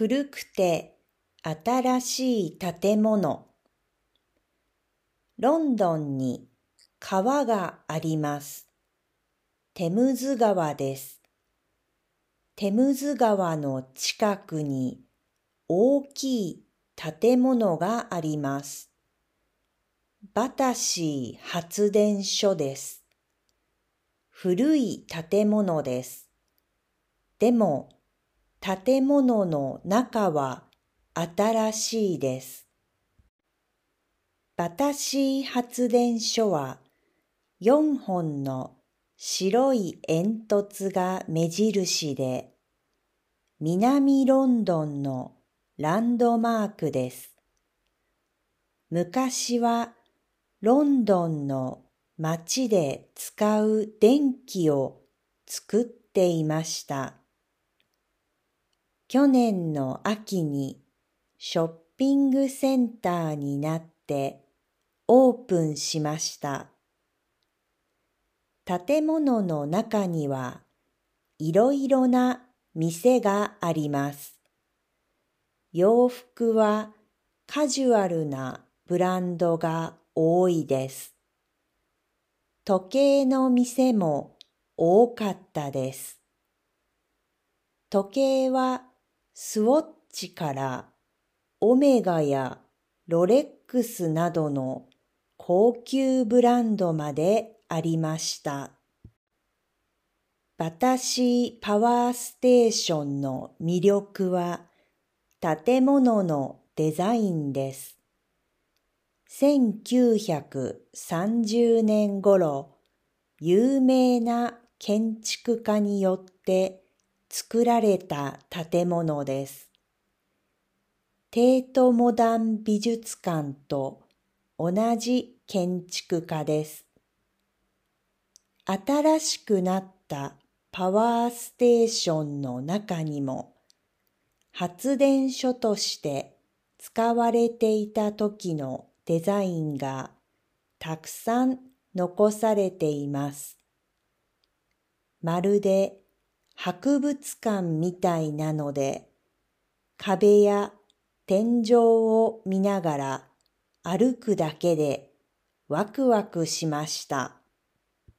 古くて新しい建物。ロンドンに川があります。テムズ川です。テムズ川の近くに大きい建物があります。バタシー発電所です。古い建物です。でも、建物の中は新しいです。バタシー発電所は4本の白い煙突が目印で、南ロンドンのランドマークです。昔はロンドンの街で使う電気を作っていました。去年の秋にショッピングセンターになってオープンしました。建物の中にはいろいろな店があります。洋服はカジュアルなブランドが多いです。時計の店も多かったです。時計はスウォッチからオメガやロレックスなどの高級ブランドまでありました。バタシーパワーステーションの魅力は建物のデザインです。1930年頃、有名な建築家によって作られた建物です。テートモダン美術館と同じ建築家です。新しくなったパワーステーションの中にも発電所として使われていた時のデザインがたくさん残されています。まるで博物館みたいなので壁や天井を見ながら歩くだけでワクワクしました。